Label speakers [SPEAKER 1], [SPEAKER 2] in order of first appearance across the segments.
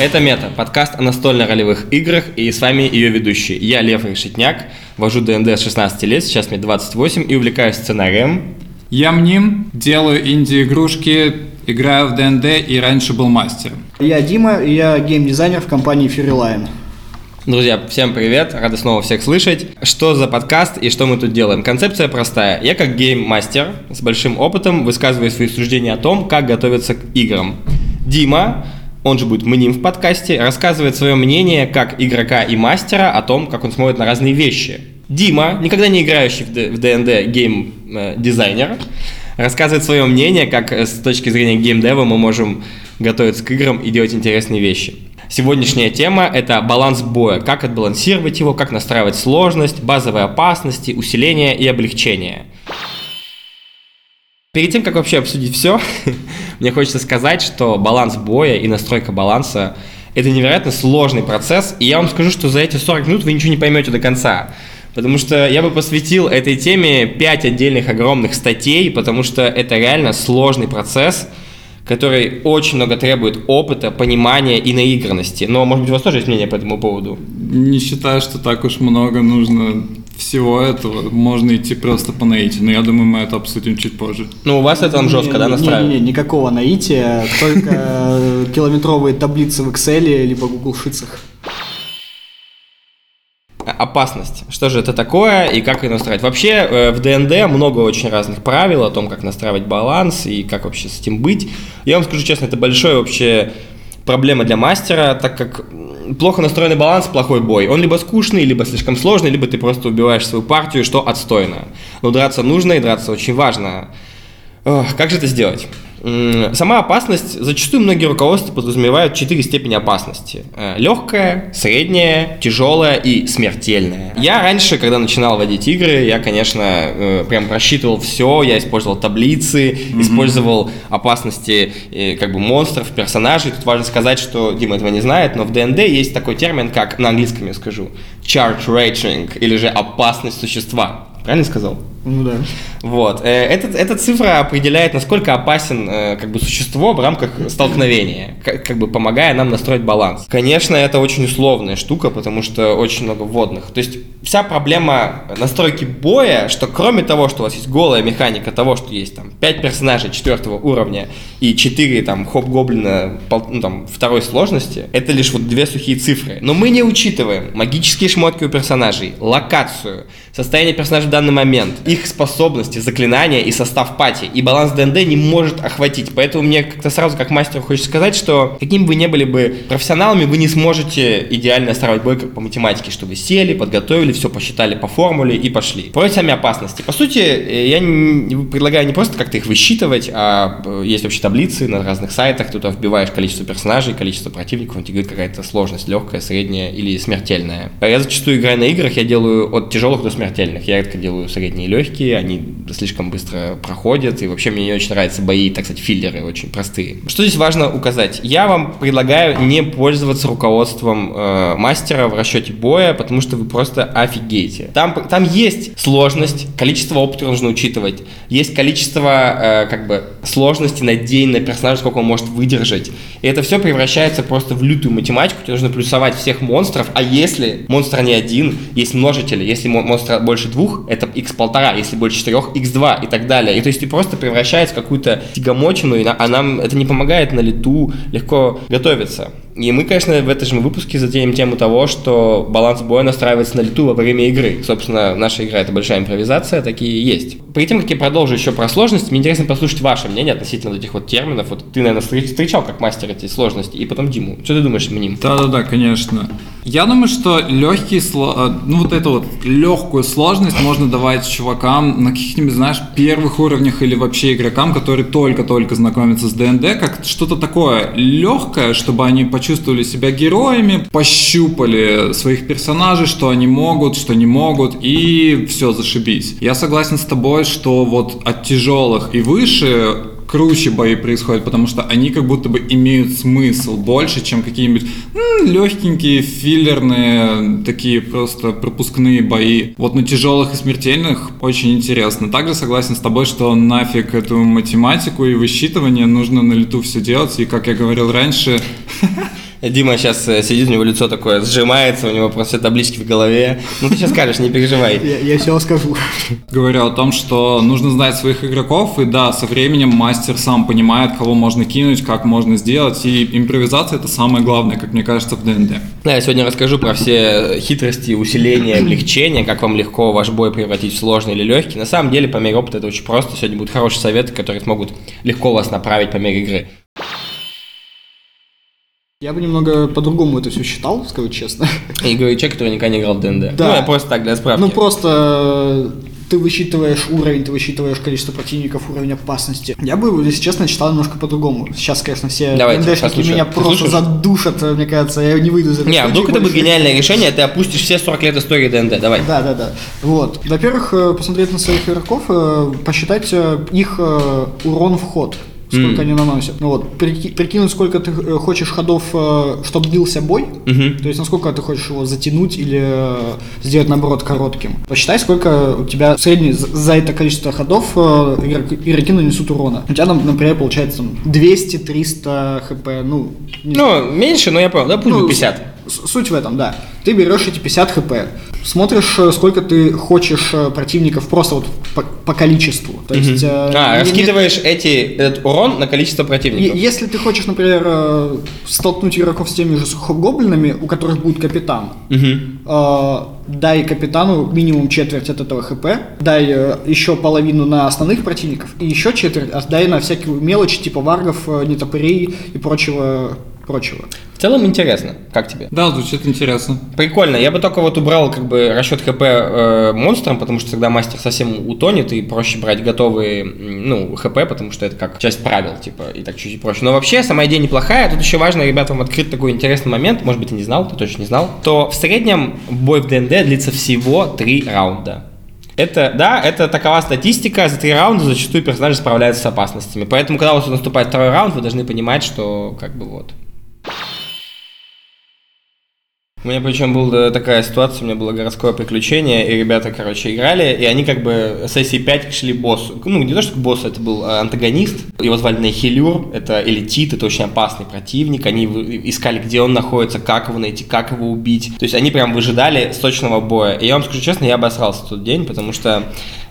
[SPEAKER 1] Это Мета, подкаст о настольно-ролевых играх, и с вами ее ведущий. Я Лев Решетняк, вожу ДНД с 16 лет, сейчас мне 28, и увлекаюсь сценарием.
[SPEAKER 2] Я Мним, делаю инди-игрушки, играю в ДНД и раньше был мастером.
[SPEAKER 3] Я Дима, и я геймдизайнер в компании Fury Line.
[SPEAKER 1] Друзья, всем привет, рады снова всех слышать. Что за подкаст и что мы тут делаем? Концепция простая. Я как гейм-мастер с большим опытом высказываю свои суждения о том, как готовиться к играм. Дима он же будет мним в подкасте, рассказывает свое мнение как игрока и мастера о том, как он смотрит на разные вещи. Дима, никогда не играющий в D&D гейм-дизайнер, рассказывает свое мнение, как с точки зрения геймдева мы можем готовиться к играм и делать интересные вещи. Сегодняшняя тема – это баланс боя, как отбалансировать его, как настраивать сложность, базовые опасности, усиление и облегчение – Перед тем, как вообще обсудить все, мне хочется сказать, что баланс боя и настройка баланса – это невероятно сложный процесс, и я вам скажу, что за эти 40 минут вы ничего не поймете до конца. Потому что я бы посвятил этой теме 5 отдельных огромных статей, потому что это реально сложный процесс, который очень много требует опыта, понимания и наигранности. Но, может быть, у вас тоже есть мнение по этому поводу?
[SPEAKER 2] Не считаю, что так уж много нужно всего этого можно идти просто по наитию, но я думаю, мы это обсудим чуть позже.
[SPEAKER 1] Ну, у вас это там жестко, да, настраивает?
[SPEAKER 3] Не, не, никакого наития, только километровые таблицы в Excel либо Google Шицах.
[SPEAKER 1] Опасность. Что же это такое и как ее настраивать? Вообще э, в ДНД много очень разных правил о том, как настраивать баланс и как вообще с этим быть. Я вам скажу честно, это большое вообще проблема для мастера, так как плохо настроенный баланс, плохой бой. Он либо скучный, либо слишком сложный, либо ты просто убиваешь свою партию, что отстойно. Но драться нужно, и драться очень важно. Ох, как же это сделать? Сама опасность, зачастую многие руководства подразумевают четыре степени опасности. Э, Легкая, средняя, тяжелая и смертельная. Я раньше, когда начинал водить игры, я, конечно, э, прям просчитывал все, я использовал таблицы, mm-hmm. использовал опасности э, как бы монстров, персонажей. Тут важно сказать, что Дима этого не знает, но в ДНД есть такой термин, как на английском я скажу, charge rating, или же опасность существа. Правильно сказал?
[SPEAKER 3] Ну да.
[SPEAKER 1] Вот. Э, этот, эта цифра определяет, насколько опасен э, как бы, существо в рамках столкновения, как, бы помогая нам настроить баланс. Конечно, это очень условная штука, потому что очень много вводных. То есть вся проблема настройки боя, что кроме того, что у вас есть голая механика того, что есть там 5 персонажей четвертого уровня и 4 там хоп-гоблина ну, там, второй сложности, это лишь вот две сухие цифры. Но мы не учитываем магические шмотки у персонажей, локацию, состояние персонажа в данный момент, их способности, заклинания и состав пати. И баланс ДНД не может охватить. Поэтому мне как-то сразу как мастеру хочется сказать, что каким бы вы ни были бы профессионалами, вы не сможете идеально строить бой по математике, что вы сели, подготовили, все посчитали по формуле и пошли. Против сами опасности. По сути, э, я не, предлагаю не просто как-то их высчитывать, а э, есть вообще таблицы на разных сайтах, туда вбиваешь количество персонажей, количество противников, он тебе говорит какая-то сложность, легкая, средняя или смертельная. Я зачастую играю на играх, я делаю от тяжелых до смертельных. Я редко делаю средние и легкие, они слишком быстро проходят, и вообще мне не очень нравятся бои, так сказать, филлеры очень простые. Что здесь важно указать? Я вам предлагаю не пользоваться руководством э, мастера в расчете боя, потому что вы просто офигеете. Там, там есть сложность, количество опыта нужно учитывать, есть количество э, как бы сложности на день на персонажа, сколько он может выдержать. И это все превращается просто в лютую математику, тебе нужно плюсовать всех монстров, а если монстр не один, есть множители, если монстра больше двух, это x полтора, если больше четырех, x2 и так далее. И то есть ты просто превращаешь в какую-то тягомотину, а нам это не помогает на лету легко готовиться. И мы, конечно, в этом же выпуске затеем тему того, что баланс боя настраивается на лету во время игры. Собственно, наша игра — это большая импровизация, такие есть. Перед тем, как я продолжу еще про сложности, мне интересно послушать ваше мнение относительно этих вот терминов. Вот ты, наверное, встречал как мастер эти сложности, и потом Диму. Что ты думаешь, Мним?
[SPEAKER 2] Да-да-да, конечно. Я думаю, что легкие, э, ну вот эту вот легкую сложность можно давать чувакам на каких-нибудь, знаешь, первых уровнях или вообще игрокам, которые только-только знакомятся с ДНД, как что-то такое легкое, чтобы они почувствовали себя героями, пощупали своих персонажей, что они могут, что не могут, и все, зашибись. Я согласен с тобой, что вот от тяжелых и выше круче бои происходят, потому что они как будто бы имеют смысл больше, чем какие-нибудь м, легенькие, филлерные, такие просто пропускные бои. Вот на тяжелых и смертельных очень интересно. Также согласен с тобой, что нафиг эту математику и высчитывание нужно на лету все делать, и как я говорил раньше,
[SPEAKER 1] Дима сейчас сидит, у него лицо такое сжимается, у него просто все таблички в голове. Ну ты сейчас скажешь, не переживай.
[SPEAKER 3] Я, я все расскажу.
[SPEAKER 2] Говорю о том, что нужно знать своих игроков, и да, со временем мастер сам понимает, кого можно кинуть, как можно сделать, и импровизация это самое главное, как мне кажется, в ДНД.
[SPEAKER 1] Да, я сегодня расскажу про все хитрости, усиления, облегчения, как вам легко ваш бой превратить в сложный или легкий. На самом деле, по мере опыта это очень просто. Сегодня будут хорошие советы, которые смогут легко вас направить по мере игры.
[SPEAKER 3] Я бы немного по-другому это все считал, скажу честно.
[SPEAKER 1] И говорю, человек, который никогда не играл в ДНД.
[SPEAKER 3] Да.
[SPEAKER 1] Ну, я просто так, для справки.
[SPEAKER 3] Ну просто ты высчитываешь уровень, ты высчитываешь количество противников, уровень опасности. Я бы, если честно, читал немножко по-другому. Сейчас, конечно, все
[SPEAKER 1] послушаем.
[SPEAKER 3] меня
[SPEAKER 1] Ты
[SPEAKER 3] просто
[SPEAKER 1] слушаешь?
[SPEAKER 3] задушат, мне кажется, я не выйду из этой
[SPEAKER 1] Не, а вдруг это будет
[SPEAKER 3] больше.
[SPEAKER 1] гениальное решение, ты опустишь все 40 лет истории ДНД. Давай.
[SPEAKER 3] Да, да, да. Вот. Во-первых, э, посмотреть на своих игроков, э, посчитать э, их э, урон в ход. Сколько
[SPEAKER 1] Мгм.
[SPEAKER 3] они наносят. Ну вот, прики- прикинуть, сколько ты э, хочешь ходов, чтобы длился бой.
[SPEAKER 1] Мгм.
[SPEAKER 3] То есть, насколько ты хочешь его затянуть или э, сделать, наоборот, коротким. Посчитай, сколько у тебя средний за это количество ходов э, игроки, нанесут урона. У тебя, нам- например, получается там 200-300 хп, ну... не
[SPEAKER 1] Ну, меньше, но я понял, да, пусть
[SPEAKER 3] ну,
[SPEAKER 1] будет 50.
[SPEAKER 3] Суть в этом, да. Ты берешь эти 50 хп, смотришь, э, сколько ты хочешь э, противников просто вот по, по количеству. То есть, э,
[SPEAKER 1] А,
[SPEAKER 3] не- не-
[SPEAKER 1] раскидываешь эти, этот урон на количество противников.
[SPEAKER 3] Если ты хочешь, например, э, столкнуть игроков с теми же гоблинами, у которых будет капитан,
[SPEAKER 1] Мгм.
[SPEAKER 3] э, дай капитану минимум четверть от этого хп, дай э, еще половину на основных противников, и еще четверть отдай на всякую мелочь, типа варгов, нетопырей и прочего, прочего.
[SPEAKER 1] В целом интересно. Как тебе?
[SPEAKER 2] Да, звучит интересно.
[SPEAKER 1] Прикольно. Я бы только вот убрал как бы расчет ХП э, монстрам, потому что тогда мастер совсем утонет и проще брать готовые, ну, ХП, потому что это как часть правил, типа, и так чуть-чуть проще. Но вообще сама идея неплохая. Тут еще важно, ребята, вам открыть такой интересный момент, может быть, ты не знал, ты точно не знал, то в среднем бой в ДНД длится всего 3 раунда. Это, да, это такова статистика, за три раунда зачастую персонажи справляются с опасностями. Поэтому, когда у вас наступает второй раунд, вы должны понимать, что как бы вот. У меня причем была такая ситуация, у меня было городское приключение, и ребята, короче, играли, и они как бы сессии 5 шли к боссу. Ну, не то, что к боссу, это был а, антагонист, его звали Нахилюр, это элитит, это очень опасный противник, они искали, где он находится, как его найти, как его убить. То есть они прям выжидали сочного боя. И я вам скажу честно, я обосрался в тот день, потому что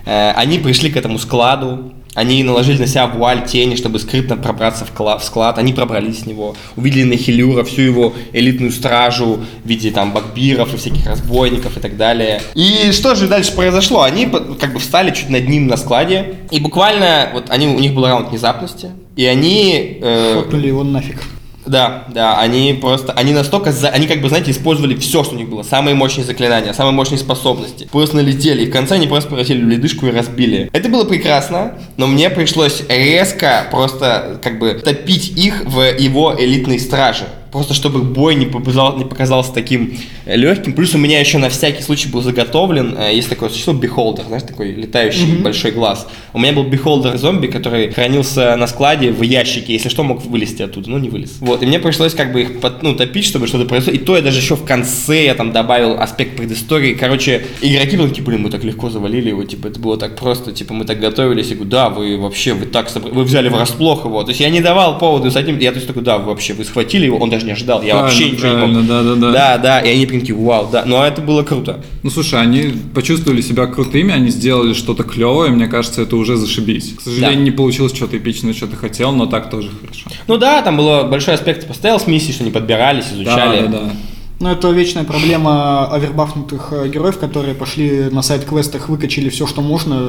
[SPEAKER 1] э, они пришли к этому складу, они наложили на себя вуаль тени, чтобы скрытно пробраться в, кла- в склад. Они пробрались с него. Увидели Нахилюра, всю его элитную стражу в виде там багбиров и всяких разбойников и так далее. И что же дальше произошло? Они как бы встали чуть над ним на складе. И буквально, вот они, у них был раунд внезапности. И они... э,
[SPEAKER 3] Фотнули его нафиг.
[SPEAKER 1] Да, да, они просто, они настолько, за, они как бы, знаете, использовали все, что у них было, самые мощные заклинания, самые мощные способности, просто налетели, и в конце они просто превратили в ледышку и разбили. Это было прекрасно, но мне пришлось резко просто, как бы, топить их в его элитной страже. Просто чтобы бой не, показал, не показался таким легким. Плюс у меня еще на всякий случай был заготовлен, э, есть такое существо, beholder, знаешь, такой летающий большой глаз. У меня был beholder зомби, который хранился на складе в ящике, если что, мог вылезти оттуда, но не вылез. Вот, и мне пришлось как бы их под- ну, топить, чтобы что-то произошло. И то я даже еще в конце я там добавил аспект предыстории. Короче, игроки были такие, блин, мы так легко завалили его, типа, это было так просто, типа, мы так готовились. Я говорю, да, вы вообще, вы так, собр- вы взяли врасплох его. То есть я не давал поводу с этим, я то есть такой, да, вы вообще, вы схватили его, он даже не ожидал, я вообще
[SPEAKER 2] Правильно,
[SPEAKER 1] ничего не
[SPEAKER 2] правильно, да, да, да.
[SPEAKER 1] Да, да, и они прям такие, вау, да, но это было круто.
[SPEAKER 2] Ну слушай, они почувствовали себя крутыми, они сделали что-то клевое, мне кажется, это уже зашибись. К сожалению,
[SPEAKER 1] Да.
[SPEAKER 2] не получилось что-то эпичное, что ты хотел, но так тоже хорошо.
[SPEAKER 1] Ну да, там было большой аспект поставил с миссией, что они подбирались, изучали.
[SPEAKER 2] Да, да, да.
[SPEAKER 3] Ну, это вечная проблема овербафнутых э, героев, которые пошли на сайт-квестах, выкачали все, что можно,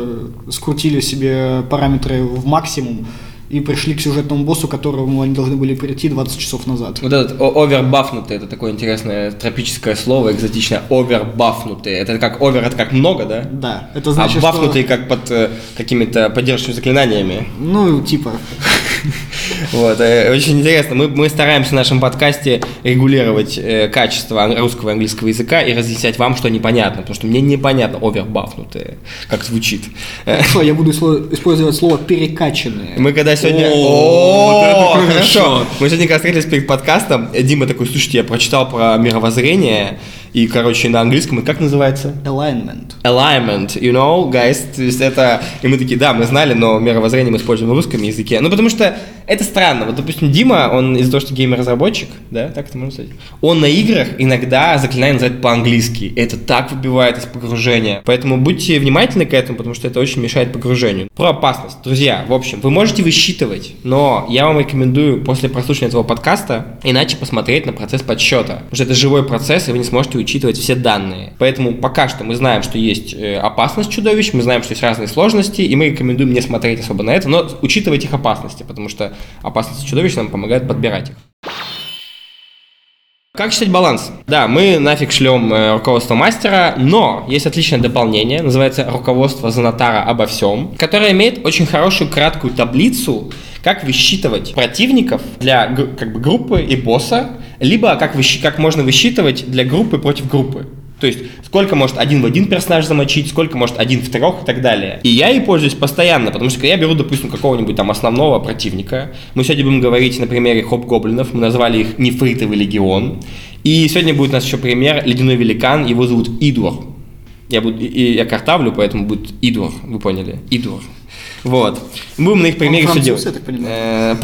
[SPEAKER 3] скрутили себе параметры в максимум и пришли к сюжетному боссу, к которому они должны были прийти 20 часов назад.
[SPEAKER 1] Вот этот овербафнутый, это такое интересное тропическое слово, экзотичное, овербафнутый. Это как овер, это как много, да?
[SPEAKER 3] Да, это значит,
[SPEAKER 1] а бафнутый
[SPEAKER 3] что...
[SPEAKER 1] как под э, какими-то поддерживающими заклинаниями.
[SPEAKER 3] Ну, типа,
[SPEAKER 1] Вот, э, очень интересно. Мы, мы стараемся в нашем подкасте регулировать э, качество русского и английского языка и разъяснять вам, что непонятно, потому что мне непонятно овербафнутые, как звучит. Э,
[SPEAKER 3] хорошо, я буду использовать слово перекачанные.
[SPEAKER 1] Мы когда сегодня...
[SPEAKER 2] О,
[SPEAKER 1] хорошо. Мы сегодня как встретились перед подкастом. Дима такой, слушайте, я прочитал про мировоззрение, и, короче, на английском, и как называется?
[SPEAKER 3] Alignment.
[SPEAKER 1] Alignment, you know, guys, то есть это, и мы такие, да, мы знали, но мировоззрение мы используем в русском языке, ну, потому что это странно. Вот, допустим, Дима, он из-за того, что геймер-разработчик, да, так это можно сказать, он на играх иногда заклинание называет по-английски. Это так выбивает из погружения. Поэтому будьте внимательны к этому, потому что это очень мешает погружению. Про опасность. Друзья, в общем, вы можете высчитывать, но я вам рекомендую после прослушивания этого подкаста иначе посмотреть на процесс подсчета. Потому что это живой процесс, и вы не сможете учитывать все данные. Поэтому пока что мы знаем, что есть э, опасность чудовищ, мы знаем, что есть разные сложности, и мы рекомендуем не смотреть особо на это, но учитывать их опасности, потому что опасности чудовищ нам помогают подбирать их. Как считать баланс? Да, мы нафиг шлем э, руководство мастера, но есть отличное дополнение, называется руководство Занатара обо всем, которое имеет очень хорошую краткую таблицу, как высчитывать противников для как бы, группы и босса, либо как, выщ- как можно высчитывать для группы против группы. То есть, сколько может один в один персонаж замочить, сколько может один в трех и так далее. И я ей пользуюсь постоянно, потому что когда я беру, допустим, какого-нибудь там основного противника, мы сегодня будем говорить на примере хоп-гоблинов, мы назвали их нефритовый легион, и сегодня будет у нас еще пример ледяной великан, его зовут Идур. Я, буду, и я картавлю, поэтому будет Идур, вы поняли, Идур. Вот. Будем на их примере все делать.
[SPEAKER 3] я так понимаю.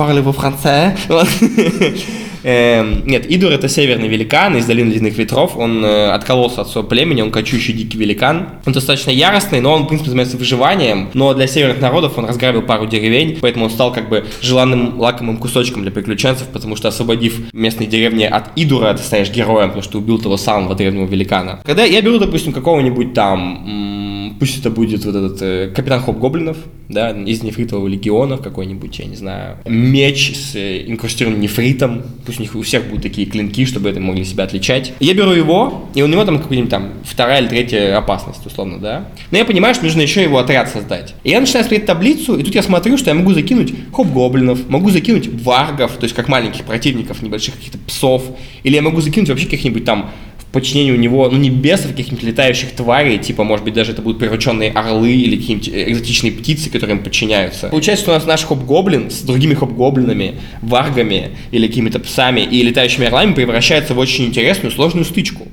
[SPEAKER 1] Эм, Нет, Идур это северный великан из долины ледяных ветров. Он э, откололся от своего племени, он кочующий дикий великан. Он достаточно яростный, но он, в принципе, занимается выживанием. Но для северных народов он разграбил пару деревень, поэтому он стал как бы желанным лакомым кусочком для приключенцев, потому что освободив местные деревни от Идура, ты станешь героем, потому что убил того самого древнего великана. Когда я беру, допустим, какого-нибудь там пусть это будет вот этот э, капитан Хоп Гоблинов, да, из нефритового легиона, какой-нибудь, я не знаю, меч с э, инкрустированным нефритом, пусть у них у всех будут такие клинки, чтобы это могли себя отличать. Я беру его, и у него там какой-нибудь там вторая или третья опасность, условно, да. Но я понимаю, что нужно еще его отряд создать. И я начинаю смотреть таблицу, и тут я смотрю, что я могу закинуть хоп-гоблинов, могу закинуть варгов, то есть как маленьких противников, небольших каких-то псов, или я могу закинуть вообще каких-нибудь там подчинении у него, ну, не бесов, каких-нибудь летающих тварей, типа, может быть, даже это будут прирученные орлы или какие-нибудь экзотичные птицы, которые им подчиняются. Получается, что у нас наш хоп-гоблин с другими хоп-гоблинами, варгами или какими-то псами и летающими орлами превращается в очень интересную, сложную стычку.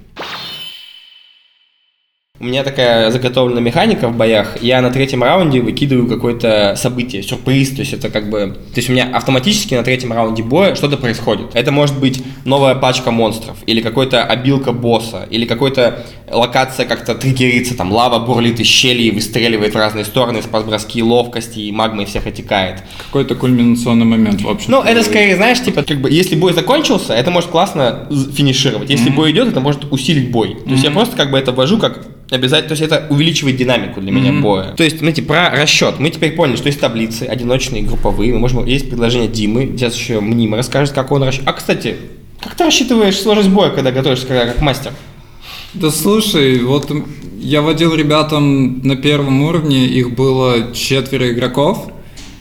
[SPEAKER 1] У меня такая заготовленная механика в боях. Я на третьем раунде выкидываю какое-то событие, сюрприз. То есть это как бы... То есть у меня автоматически на третьем раунде боя что-то происходит. Это может быть новая пачка монстров, или какой-то обилка босса, или какой-то локация как-то триггерится, там лава бурлит из щели и выстреливает в разные стороны, спас-броски ловкости, и магмой всех отекает.
[SPEAKER 2] Какой-то кульминационный момент, в общем.
[SPEAKER 1] Ну, это скорее, знаешь, типа, как бы, если бой закончился, это может классно финишировать. Если бой идет, это может усилить бой. То есть я просто как бы это ввожу как обязательно, то есть это увеличивает динамику для меня боя. То есть, смотрите, про расчет. Мы теперь поняли, что есть таблицы, одиночные, групповые. Мы можем, есть предложение Димы, сейчас еще Мнима расскажет, как он рассчитывает. А, кстати, как ты рассчитываешь сложность боя, когда готовишься как, как мастер?
[SPEAKER 2] Да слушай, вот я водил ребятам на первом уровне, их было четверо игроков.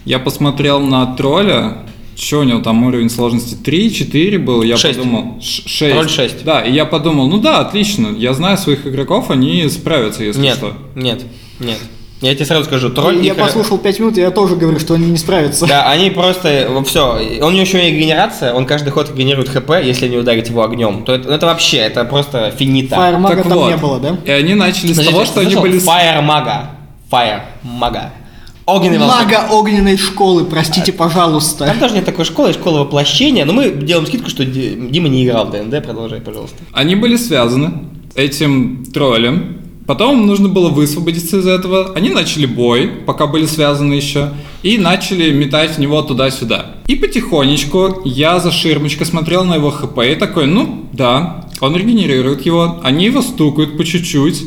[SPEAKER 2] Я посмотрел на тролля, что у него там уровень сложности 3-4 был, я
[SPEAKER 1] Шесть.
[SPEAKER 2] подумал... 6.
[SPEAKER 1] Тролль шесть.
[SPEAKER 2] Да, и я подумал, ну да, отлично, я знаю своих игроков, они справятся, если
[SPEAKER 1] Нет,
[SPEAKER 2] что.
[SPEAKER 1] нет, нет. Я тебе сразу скажу, тролль...
[SPEAKER 3] Я
[SPEAKER 1] их-
[SPEAKER 3] послушал 5 минут, и я тоже говорю, что они не справятся.
[SPEAKER 1] Да, они просто, все, у него еще и генерация, он каждый ход генерирует хп, если не ударить его огнем, то это, это вообще, это просто финита.
[SPEAKER 3] Фаермага там
[SPEAKER 2] вот.
[SPEAKER 3] не было, да?
[SPEAKER 2] И они начали с
[SPEAKER 1] Подожди,
[SPEAKER 2] того, что они были... с-
[SPEAKER 1] Fire мага. Fire мага. Огненный волшебник.
[SPEAKER 3] Мага огненной школы, простите, пожалуйста.
[SPEAKER 1] Там тоже нет такой школы, школа воплощения, но мы делаем скидку, что Ди- Дима не играл в ДНД, продолжай, пожалуйста.
[SPEAKER 2] Они были связаны этим троллем. Потом нужно было высвободиться из этого. Они начали бой, пока были связаны еще, и начали метать в него туда-сюда. И потихонечку я за ширмочкой смотрел на его хп и такой, ну да, он регенерирует его, они его стукают по чуть-чуть.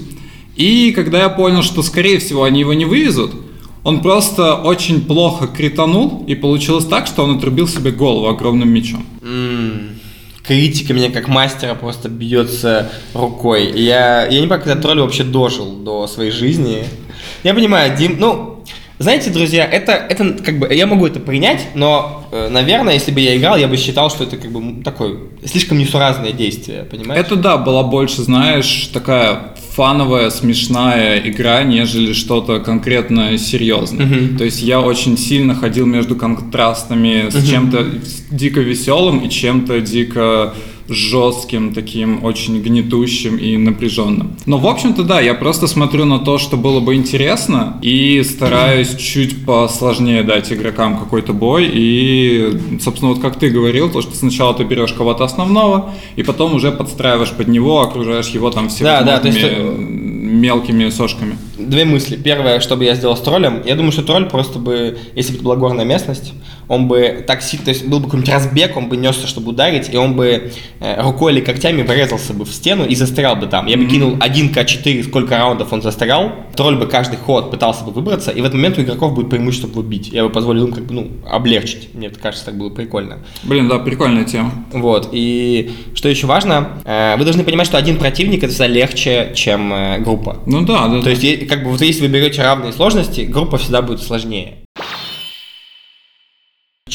[SPEAKER 2] И когда я понял, что скорее всего они его не вывезут, он просто очень плохо кританул, и получилось так, что он отрубил себе голову огромным мечом.
[SPEAKER 1] Критика меня как мастера просто бьется рукой. Я, я не понимаю, когда тролль вообще дожил до своей жизни. Я понимаю, Дим, ну, знаете, друзья, это, это как бы, я могу это принять, но, э, наверное, если бы я играл, я бы считал, что это как бы такое слишком несуразное действие, понимаешь?
[SPEAKER 2] Это да, была больше, знаешь, такая фановая, смешная игра, нежели что-то конкретно серьезное.
[SPEAKER 1] Мгм.
[SPEAKER 2] То есть я очень сильно ходил между контрастами с чем-то дико веселым и чем-то дико жестким, таким очень гнетущим и напряженным. Но, в общем-то, да, я просто смотрю на то, что было бы интересно, и стараюсь чуть посложнее дать игрокам какой-то бой. И, собственно, вот как ты говорил, то, что сначала ты берешь кого-то основного, и потом уже подстраиваешь под него, окружаешь его там
[SPEAKER 1] Да, да, то есть
[SPEAKER 2] всевозможными мелкими сошками.
[SPEAKER 1] Две мысли. Первое, что бы я сделал с троллем, я думаю, что тролль просто бы, если бы это была горная местность, он бы так сильно, то есть был бы какой-нибудь разбег, он бы несся, чтобы ударить, и он бы э, рукой или когтями врезался бы в стену и застрял бы там. Я бы кинул 1к4, сколько раундов он застрял, тролль бы каждый ход пытался бы выбраться, и в этот момент у игроков будет преимущество его бить. Я бы позволил им как бы, ну, облегчить. Мне кажется, так было прикольно.
[SPEAKER 2] Блин, да, прикольная тема.
[SPEAKER 1] Вот, и что еще важно, э, вы должны понимать, что один противник это всегда легче, чем э, группа.
[SPEAKER 2] Ну да, да.
[SPEAKER 1] То есть, как бы вот если вы берете равные сложности, группа всегда будет сложнее.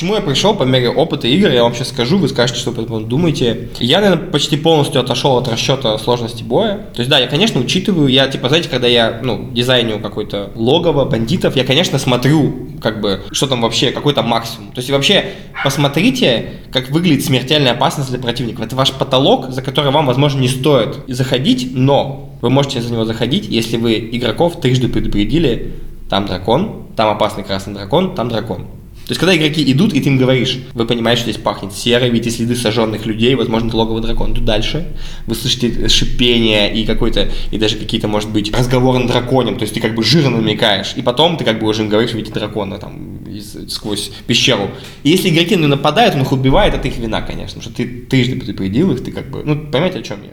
[SPEAKER 1] Чему я пришел по мере опыта игр, я вам сейчас скажу, вы скажете, что этому думаете. Я, наверное, почти полностью отошел от расчета сложности боя. То есть, да, я, конечно, учитываю, я, типа, знаете, когда я, ну, дизайню какой-то логово бандитов, я, конечно, смотрю, как бы, что там вообще, какой там максимум. То есть, вообще, посмотрите, как выглядит смертельная опасность для противников. Это ваш потолок, за который вам, возможно, не стоит заходить, но вы можете за него заходить, если вы игроков трижды предупредили, там дракон, там опасный красный дракон, там дракон. То есть, когда игроки идут, и ты им говоришь, вы понимаете, что здесь пахнет серой, видите следы сожженных людей, возможно, это логовый дракон. Тут дальше вы слышите шипение и какой-то, и даже какие-то, может быть, разговоры на драконе, то есть ты как бы жирно намекаешь, и потом ты как бы уже им говоришь, видите дракона там из- сквозь пещеру. И если игроки на нападают, он их убивает, это их вина, конечно, что ты трижды предупредил их, ты как бы, ну, понимаете, о чем я?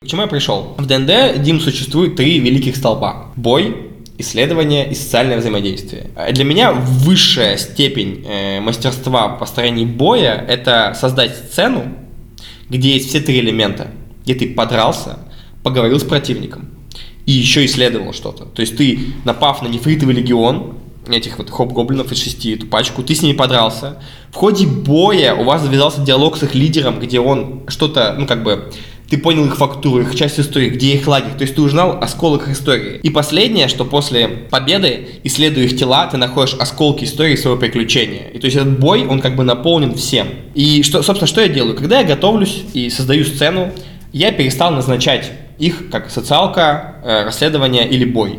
[SPEAKER 1] К чему я пришел? В ДНД, Дим, существует три великих столпа. Бой, исследование и социальное взаимодействие. А Для меня высшая степень э, мастерства в построении боя – это создать сцену, где есть все три элемента. Где ты подрался, поговорил с противником и еще исследовал что-то. То есть ты, напав на нефритовый легион, этих вот хоп-гоблинов из шести, эту пачку, ты с ними подрался. В ходе боя у вас завязался диалог с их лидером, где он что-то, ну как бы, ты понял их фактуру, их часть истории, где их лагерь, то есть ты узнал осколок истории. И последнее, что после победы, исследуя их тела, ты находишь осколки истории своего приключения. И то есть этот бой, он как бы наполнен всем. И что, собственно, что я делаю? Когда я готовлюсь и создаю сцену, я перестал назначать их как социалка, э, расследование или бой.